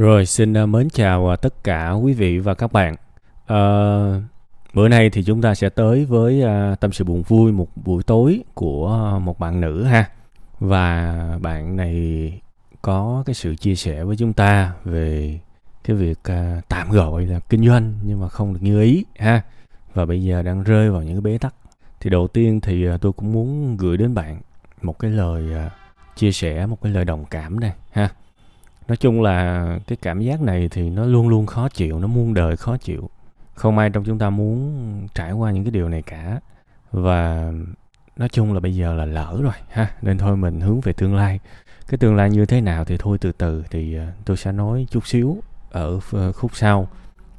Rồi xin ờ, mến chào ờ, tất cả quý vị và các bạn. À, bữa nay thì chúng ta sẽ tới với tâm sự buồn vui một buổi tối của một bạn nữ ha. Và bạn này có cái sự chia sẻ với chúng ta về cái việc tạm gọi là kinh doanh nhưng mà không được như ý ha. Và bây giờ đang rơi vào những cái bế tắc. Thì đầu tiên thì tôi cũng muốn gửi đến bạn một cái lời chia sẻ, một cái lời đồng cảm đây ha nói chung là cái cảm giác này thì nó luôn luôn khó chịu nó muôn đời khó chịu. Không ai trong chúng ta muốn trải qua những cái điều này cả. Và nói chung là bây giờ là lỡ rồi ha. Nên thôi mình hướng về tương lai. Cái tương lai như thế nào thì thôi từ từ thì ờ, tôi sẽ nói chút xíu ở ờ, khúc sau.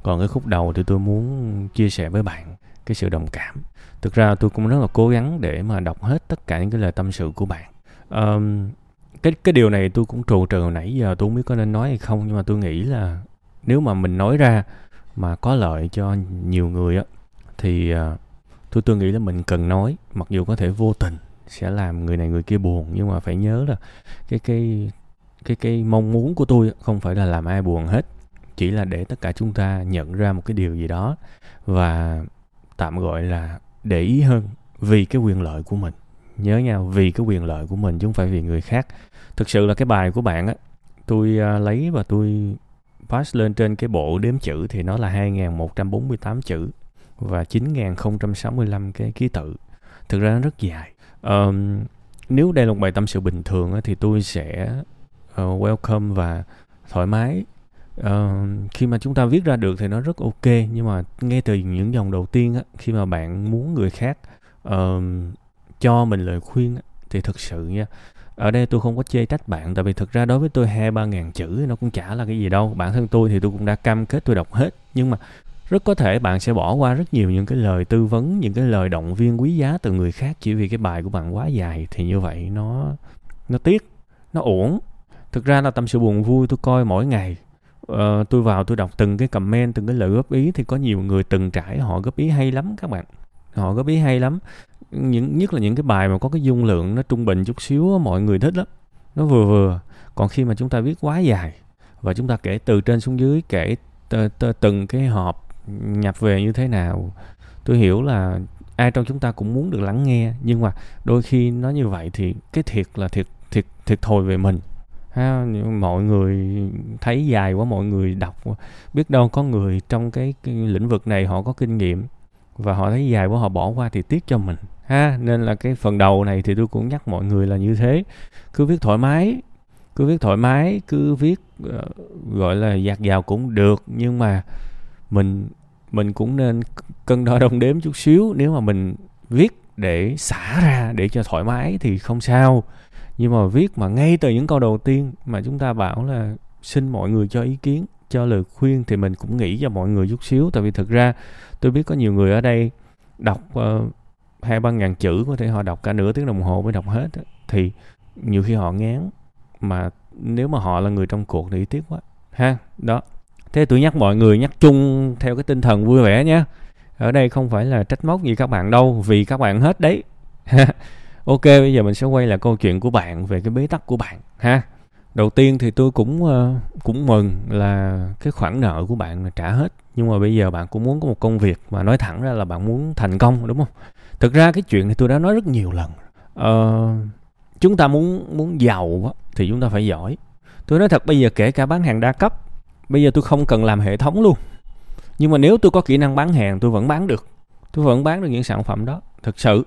Còn cái khúc đầu thì tôi muốn chia sẻ với bạn cái sự đồng cảm. Thực ra tôi cũng rất là cố gắng để mà đọc hết tất cả những cái lời tâm sự của bạn. Um, cái cái điều này tôi cũng trù trừ nãy giờ tôi không biết có nên nói hay không, nhưng mà tôi nghĩ là nếu mà mình nói ra mà có lợi cho nhiều người á, thì à, tôi tôi nghĩ là mình cần nói, mặc dù có thể vô tình sẽ làm người này người kia buồn, nhưng mà phải nhớ là cái cái cái cái mong muốn của tôi không phải là làm ai buồn hết, chỉ là để tất cả chúng ta nhận ra một cái điều gì đó và tạm gọi là để ý hơn vì cái quyền lợi của mình nhớ nhau vì cái quyền lợi của mình chứ không phải vì người khác. Thực sự là cái bài của bạn á tôi uh, lấy và tôi pass lên trên cái bộ đếm chữ thì nó là 2148 chữ và 9065 cái ký tự. Thực ra nó rất dài. Um, nếu đây là một bài tâm sự bình thường á, thì tôi sẽ uh, welcome và thoải mái. Uh, khi mà chúng ta viết ra được thì nó rất ok nhưng mà nghe từ những dòng đầu tiên á, khi mà bạn muốn người khác uh, cho mình lời khuyên thì thực sự nha ở đây tôi không có chê trách bạn tại vì thực ra đối với tôi hai ba ngàn chữ nó cũng chả là cái gì đâu. Bản thân tôi thì tôi cũng đã cam kết tôi đọc hết nhưng mà rất có thể bạn sẽ bỏ qua rất nhiều những cái lời tư vấn những cái lời động viên quý giá từ người khác chỉ vì cái bài của bạn quá dài thì như vậy nó nó tiếc nó uổng. Thực ra là tâm sự buồn vui tôi coi mỗi ngày. Uh, tôi vào tôi đọc từng cái comment từng cái lời góp ý thì có nhiều người từng trải họ góp ý hay lắm các bạn họ góp ý hay lắm. Những nhất là những cái bài mà có cái dung lượng nó trung bình chút xíu mọi người thích lắm. Nó vừa vừa. Còn khi mà chúng ta viết quá dài và chúng ta kể từ trên xuống dưới kể t- t- từng cái họp nhập về như thế nào tôi hiểu là ai trong chúng ta cũng muốn được lắng nghe. Nhưng mà đôi khi nó như vậy thì cái thiệt là thiệt thiệt thiệt thòi về mình. Ha mọi người thấy dài quá mọi người đọc biết đâu có người trong cái, cái lĩnh vực này họ có kinh nghiệm và họ thấy dài quá họ bỏ qua thì tiếc cho mình. Ha nên là cái phần đầu này thì tôi cũng nhắc mọi người là như thế. Cứ viết thoải mái cứ viết thoải mái cứ viết uh, gọi là dạt dào cũng được nhưng mà mình mình cũng nên cân đo đong đếm chút xíu. Nếu mà mình viết để xả ra để cho thoải mái thì không sao. Nhưng mà viết mà ngay từ những câu đầu tiên mà chúng ta bảo là xin mọi người cho ý kiến cho lời khuyên thì mình cũng nghĩ cho mọi người chút xíu. Tại vì thực ra tôi biết có nhiều người ở đây đọc uh, hai ba ngàn chữ có thể họ đọc cả nửa tiếng đồng hồ mới đọc hết thì nhiều khi họ ngán mà nếu mà họ là người trong cuộc thì tiếc quá. Ha đó. Thế tôi nhắc mọi người nhắc chung theo cái tinh thần vui vẻ nhé. Ở đây không phải là trách móc gì các bạn đâu vì các bạn hết đấy. Ok bây giờ mình sẽ quay lại câu chuyện của bạn về cái bế tắc của bạn ha đầu tiên thì tôi cũng uh, cũng mừng là cái khoản nợ của bạn là trả hết. Nhưng mà bây giờ bạn cũng muốn có một công việc mà nói thẳng ra là bạn muốn thành công đúng không? Thực ra cái chuyện này tôi đã nói rất nhiều lần. Uh, chúng ta muốn muốn giàu thì chúng ta phải giỏi. Tôi nói thật bây giờ kể cả bán hàng đa cấp bây giờ tôi không cần làm hệ thống luôn. Nhưng mà nếu tôi có kỹ năng bán hàng tôi vẫn bán được. Tôi vẫn bán được những sản phẩm đó thực sự.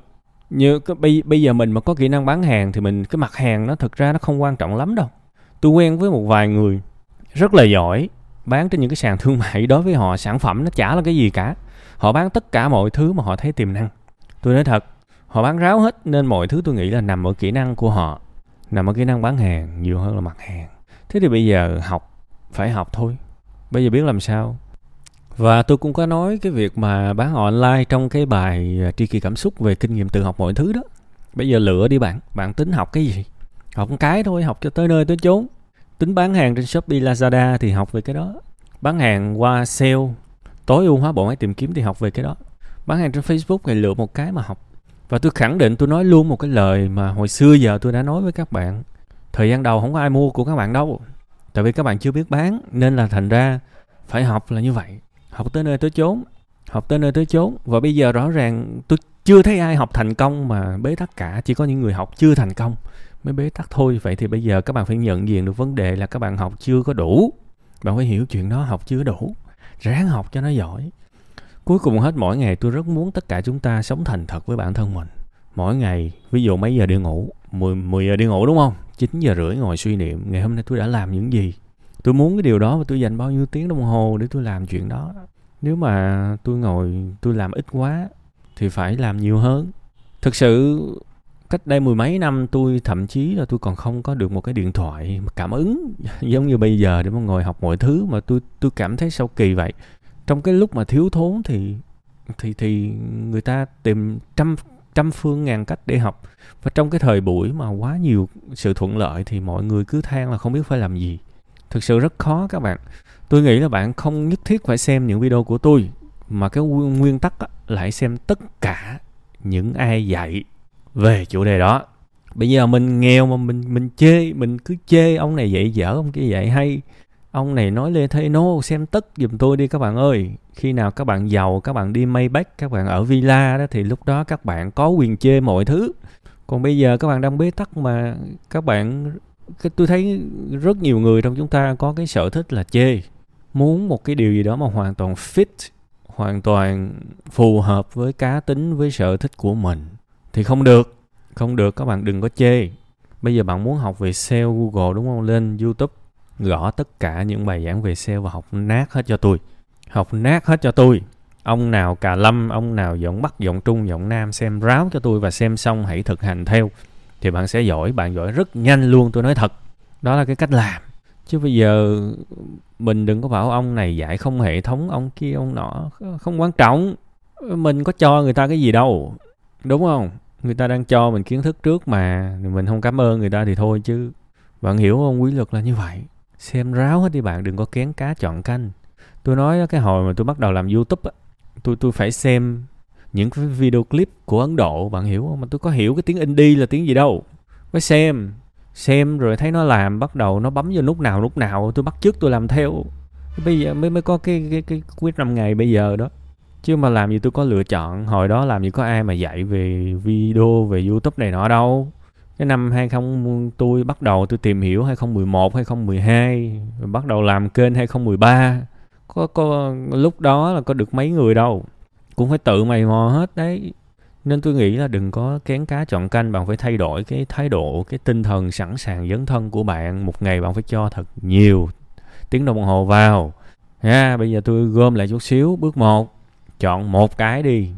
Như cái, bây, bây giờ mình mà có kỹ năng bán hàng thì mình cái mặt hàng nó thực ra nó không quan trọng lắm đâu tôi quen với một vài người rất là giỏi, bán trên những cái sàn thương mại. Đối với họ, sản phẩm nó chả là cái gì cả. Họ bán tất cả mọi thứ mà họ thấy tiềm năng. Tôi nói thật, họ bán ráo hết nên mọi thứ tôi nghĩ là nằm ở kỹ năng của họ, nằm ở kỹ năng bán hàng, nhiều hơn là mặt hàng. Thế thì bây giờ học, phải học thôi. Bây giờ biết làm sao? Và tôi cũng có nói cái việc mà bán online trong cái bài à, tri kỳ cảm xúc về kinh nghiệm tự học mọi thứ đó. Bây giờ lựa đi bạn bạn tính học cái gì? Học một cái thôi, học cho tới nơi tới chốn tính bán hàng trên shopee, lazada thì học về cái đó. Bán hàng qua sale, tối ưu hóa bộ máy tìm kiếm thì học về cái đó. Bán hàng trên facebook thì lựa một cái mà học. Và tôi khẳng định, tôi nói luôn một cái lời mà hồi xưa giờ tôi đã nói với các bạn. Thời gian đầu không có ai mua của các bạn đâu. Tại vì các bạn chưa biết bán, nên là thành ra phải học là như vậy. Học tới nơi tới chốn, học tới nơi tới chốn. Và bây giờ rõ ràng tôi chưa thấy ai học thành công mà bế tắc cả. Chỉ có những người học chưa thành công mới bế tắc thôi. Vậy thì bây giờ các bạn phải nhận diện được vấn đề là các bạn học chưa có đủ. Bạn phải hiểu chuyện đó học chưa đủ. Ráng học cho nó giỏi. Cuối cùng hết mỗi ngày tôi rất muốn tất cả chúng ta sống thành thật với bản thân mình. Mỗi ngày ví dụ mấy giờ đi ngủ? 10, 10 giờ đi ngủ đúng không? 9 giờ rưỡi ngồi suy niệm ngày hôm nay tôi đã làm những gì? Tôi muốn cái điều đó và tôi dành bao nhiêu tiếng đồng hồ để tôi làm chuyện đó? Nếu mà tôi ngồi tôi làm ít quá thì phải làm nhiều hơn. Thực sự cách đây mười mấy năm, tôi thậm chí là tôi còn không có được một cái điện thoại cảm ứng giống như bây giờ để mà ngồi học mọi thứ mà tôi tôi cảm thấy sao kỳ vậy. Trong cái lúc mà thiếu thốn thì thì thì người ta tìm trăm trăm phương ngàn cách để học. Và trong cái thời buổi mà quá nhiều sự thuận lợi thì mọi người cứ than là không biết phải làm gì. Thực sự rất khó các bạn. Tôi nghĩ là bạn không nhất thiết phải xem những video của tôi, mà cái nguyên tắc là hãy xem tất cả những ai dạy về chủ đề đó. Bây giờ mình nghèo mà mình mình chê, mình cứ chê, ông này dạy dở, ông kia dạy hay. Ông này nói lê thấy nô xem tất giùm tôi đi các bạn ơi. Khi nào các bạn giàu, các bạn đi Maybach, các bạn ở villa đó, thì lúc đó các bạn có quyền chê mọi thứ. Còn bây giờ các bạn đang bế tắc mà các bạn tôi thấy rất nhiều người trong chúng ta có cái sở thích là chê. Muốn một cái điều gì đó mà hoàn toàn fit, hoàn toàn phù hợp với cá tính, với sở thích của mình thì không được. Không được, các bạn đừng có chê. Bây giờ bạn muốn học về SEO Google đúng không? Lên YouTube, gõ tất cả những bài giảng về SEO và học nát hết cho tôi. Học nát hết cho tôi. Ông nào cà lâm, ông nào giọng bắc, giọng trung, giọng nam xem ráo cho tôi và xem xong hãy thực hành theo. Thì bạn sẽ giỏi, bạn giỏi rất nhanh luôn, tôi nói thật. Đó là cái cách làm. Chứ bây giờ mình đừng có bảo ông này dạy không hệ thống, ông kia, ông nọ, không quan trọng. Mình có cho người ta cái gì đâu. Đúng không? Người ta đang cho mình kiến thức trước mà mình không cảm ơn người ta thì thôi chứ. Bạn hiểu không? Quý luật là như vậy. Xem ráo hết đi bạn, đừng có kén cá chọn canh. Tôi nói cái hồi mà tôi bắt đầu làm youtube á, tôi tôi phải xem những cái video clip của ấn độ, bạn hiểu không? Mà tôi có hiểu cái tiếng indie là tiếng gì đâu. Phải xem xem rồi thấy nó làm, bắt đầu nó bấm vô nút nào nút nào, tôi bắt chước tôi làm theo. Bây giờ mới mới có cái cái cái quyết năm ngày bây giờ đó chứ mà làm gì tôi có lựa chọn. Hồi đó làm gì có ai mà dạy về video, về youtube này nọ đâu. Cái năm 20 tôi bắt đầu tôi tìm hiểu 2011 2012 rồi bắt đầu làm kênh 2013 có có lúc đó là có được mấy người đâu. Cũng phải tự mày mò hết đấy. Nên tôi nghĩ là đừng có kén cá chọn canh, bạn phải thay đổi cái thái độ, cái tinh thần sẵn sàng dấn thân của bạn. Một ngày bạn phải cho thật nhiều tiếng đồng hồ vào. Ha, bây giờ tôi gom lại chút xíu. Bước một chọn một cái đi.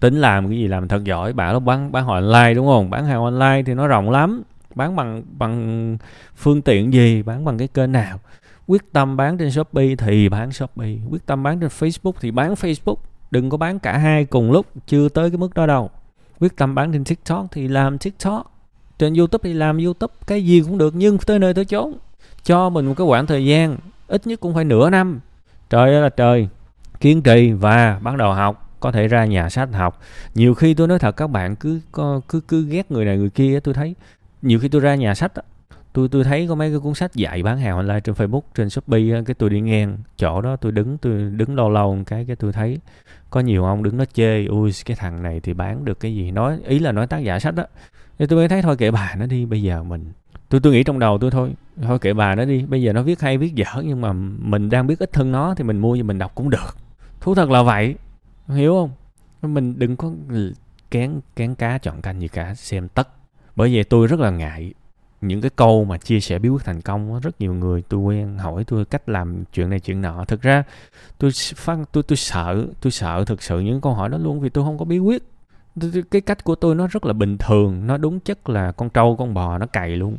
Tính làm cái gì làm thật giỏi bạn nó bán bán hàng online đúng không? Bán hàng online thì nó rộng lắm. Bán bằng bằng phương tiện gì? Bán bằng cái kênh nào? Quyết tâm bán trên shopee thì bán shopee. Quyết tâm bán trên facebook thì bán facebook. Đừng có bán cả hai cùng lúc, chưa tới cái mức đó đâu. Quyết tâm bán trên tiktok thì làm tiktok. Trên youtube thì làm youtube, cái gì cũng được nhưng tới nơi tới chốn. Cho mình một cái khoảng thời gian, ít nhất cũng phải nửa năm. Trời ơi là trời kiên trì và bắt đầu học, có thể ra nhà sách học. Nhiều khi tôi nói thật, các bạn cứ cứ cứ ghét người này người kia tôi thấy, nhiều khi tôi ra nhà sách tôi tôi thấy có mấy cái cuốn sách dạy bán hàng online trên Facebook, trên Shopee cái tôi đi ngang chỗ đó, tôi đứng tôi đứng lâu lâu một cái cái tôi thấy có nhiều ông đứng nó chê, ui, cái thằng này thì bán được cái gì? Nói, ý là nói tác giả sách đó thì tôi mới thấy, thôi kệ bà, nó đi, bây giờ mình tôi tôi nghĩ trong đầu tôi thôi thôi kệ bà, nó đi, bây giờ nó viết hay, viết dở, nhưng mà mình đang biết ít thân nó thì mình mua cho mình đọc cũng được thú thật là vậy. Hiểu không? Mình đừng có kén kén cá chọn canh gì cả xem tất. Bởi vậy tôi rất là ngại những cái câu mà chia sẻ bí quyết thành công rất nhiều người tôi quen hỏi tôi cách làm chuyện này chuyện nọ. Thực ra, tôi phát, tôi tôi sợ tôi sợ thực sự những câu hỏi đó luôn vì tôi không có bí quyết. Cái cách của tôi nó rất là bình thường, nó đúng chất là con trâu, con bò nó cày luôn.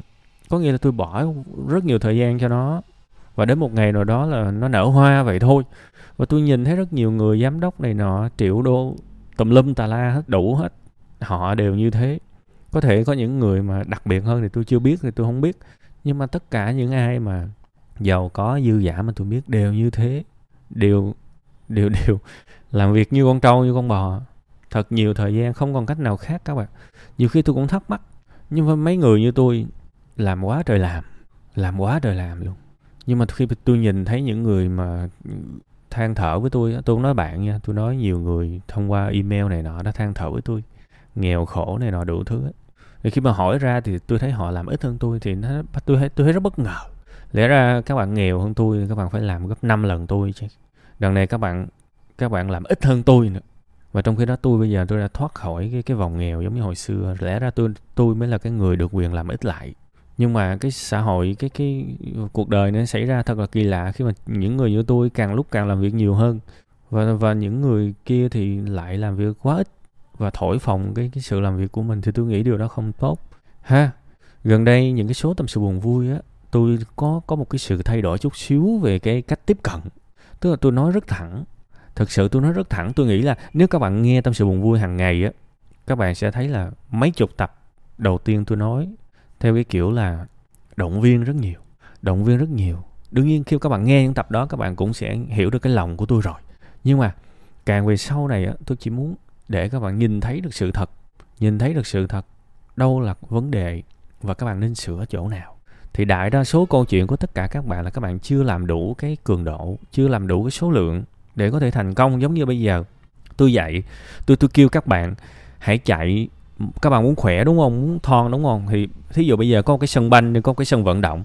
Có nghĩa là tôi bỏ rất nhiều thời gian cho nó và đến một ngày nào đó là nó nở hoa vậy thôi. Và tôi nhìn thấy rất nhiều người giám đốc này nọ, triệu đô, tùm lum, tà la hết, đủ hết. Họ đều như thế. Có thể có những người mà đặc biệt hơn thì tôi chưa biết thì tôi không biết. Nhưng mà tất cả những ai mà giàu có, dư giả mà tôi biết đều như thế. Đều đều đều làm việc như con trâu, như con bò. Thật nhiều thời gian không còn cách nào khác các bạn. Nhiều khi tôi cũng thắc mắc. Nhưng mà mấy người như tôi làm quá trời làm làm quá trời làm luôn nhưng mà khi tôi nhìn thấy những người mà than thở với tôi tôi không nói bạn nha, tôi nói nhiều người thông qua email này nọ đã than thở với tôi, nghèo khổ này nọ đủ thứ thì khi mà hỏi ra thì tôi thấy họ làm ít hơn tôi thì nó, tôi thấy tôi thấy rất bất ngờ. Lẽ ra các bạn nghèo hơn tôi, các bạn phải làm gấp 5 lần tôi chứ. Đằng này các bạn các bạn làm ít hơn tôi nữa. Và trong khi đó tôi bây giờ tôi đã thoát khỏi cái cái vòng nghèo giống như hồi xưa. Lẽ ra tôi tôi mới là cái người được quyền làm ít lại nhưng mà cái xã hội, cái cái cuộc đời nó xảy ra thật là kỳ lạ khi mà những người như tôi càng lúc càng làm việc nhiều hơn. Và và những người kia thì lại làm việc quá ít và thổi phồng cái cái sự làm việc của mình thì tôi nghĩ điều đó không tốt. Ha, gần đây những cái số tâm sự buồn vui á, tôi có có một cái sự thay đổi chút xíu về cái cách tiếp cận. Tức là tôi nói rất thẳng. Thực sự tôi nói rất thẳng, tôi nghĩ là nếu các bạn nghe tâm sự buồn vui hàng ngày á, các bạn sẽ thấy là mấy chục tập đầu tiên tôi nói theo cái kiểu là động viên rất nhiều, động viên rất nhiều. Đương nhiên khi các bạn nghe những tập đó, các bạn cũng sẽ hiểu được cái lòng của tôi rồi. Nhưng mà càng về sau này á, tôi chỉ muốn để các bạn nhìn thấy được sự thật. Nhìn thấy được sự thật, đâu là vấn đề và các bạn nên sửa chỗ nào. Thì đại đa số câu chuyện của tất cả các bạn là các bạn chưa làm đủ cái cường độ, chưa làm đủ cái số lượng để có thể thành công giống như bây giờ. Tôi dạy, tôi tôi kêu các bạn hãy chạy các bạn muốn khỏe đúng không? Muốn thon đúng không? Thì thí dụ bây giờ có một cái sân banh có một cái sân vận động,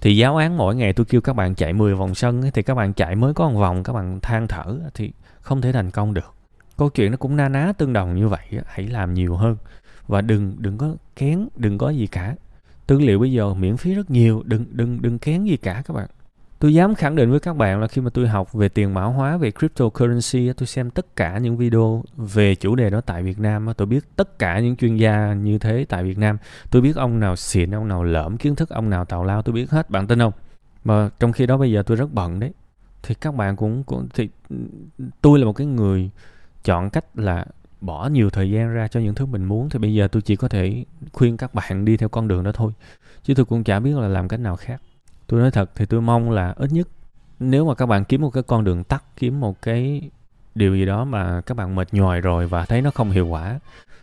thì giáo án mỗi ngày tôi kêu các bạn chạy 10 vòng sân thì các bạn chạy mới có một vòng, các bạn than thở thì không thể thành công được. Câu chuyện nó cũng na ná tương đồng như vậy hãy làm nhiều hơn. Và đừng đừng có kén, đừng có gì cả. Tư liệu bây giờ miễn phí rất nhiều, đừng đừng đừng kén gì cả các bạn tôi dám khẳng định với các bạn là khi mà tôi học về tiền mã hóa, về cryptocurrency tôi xem tất cả những video về chủ đề đó tại Việt Nam tôi biết tất cả những chuyên gia như thế tại Việt Nam. Tôi biết ông nào xịn, ông nào lỡm kiến thức ông nào tào lao, tôi biết hết, bạn tin không? Mà trong khi đó bây giờ tôi rất bận đấy. Thì các bạn cũng cũng, thì tôi là một cái người chọn cách là bỏ nhiều thời gian ra cho những thứ mình muốn, thì bây giờ tôi chỉ có thể khuyên các bạn đi theo con đường đó thôi. Chứ tôi cũng chả biết là làm cách nào khác tôi nói thật thì tôi mong là ít nhất, nếu mà các bạn kiếm một cái con đường tắt, kiếm một cái điều gì đó mà các bạn mệt nhòi rồi và thấy nó không hiệu quả,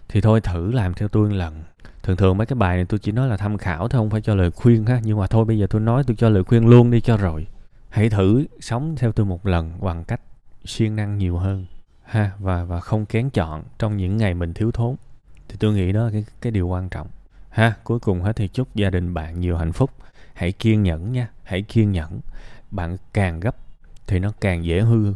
thì thôi thử làm theo tôi một lần. Thường thường mấy cái bài này tôi chỉ nói là tham khảo thôi, không phải cho lời khuyên ha. Nhưng mà thôi, bây giờ tôi nói, tôi cho lời khuyên luôn đi cho rồi. Hãy thử sống theo tôi một lần bằng cách siêng năng nhiều hơn ha, và và không kén chọn trong những ngày mình thiếu thốn. Thì tôi nghĩ đó là cái cái điều quan trọng ha. Cuối cùng hết thì chúc gia đình bạn nhiều hạnh phúc hãy kiên nhẫn nha hãy kiên nhẫn. Bạn càng gấp thì nó càng dễ hư.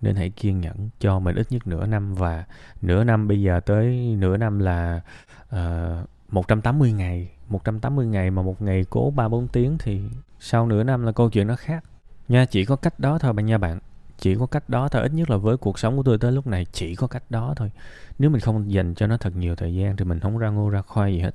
Nên hãy kiên nhẫn cho mình ít nhất nửa năm. Và nửa năm bây giờ tới nửa năm là ờ, uh, 180 ngày. 180 ngày mà một ngày cố 3 4 tiếng thì sau nửa năm là câu chuyện nó khác. Nha chỉ có cách đó thôi bạn nha bạn. Chỉ có cách đó thôi. Ít nhất là với cuộc sống của tôi tới lúc này chỉ có cách đó thôi. Nếu mình không dành cho nó thật nhiều thời gian thì mình không ra ngô ra khoai gì hết.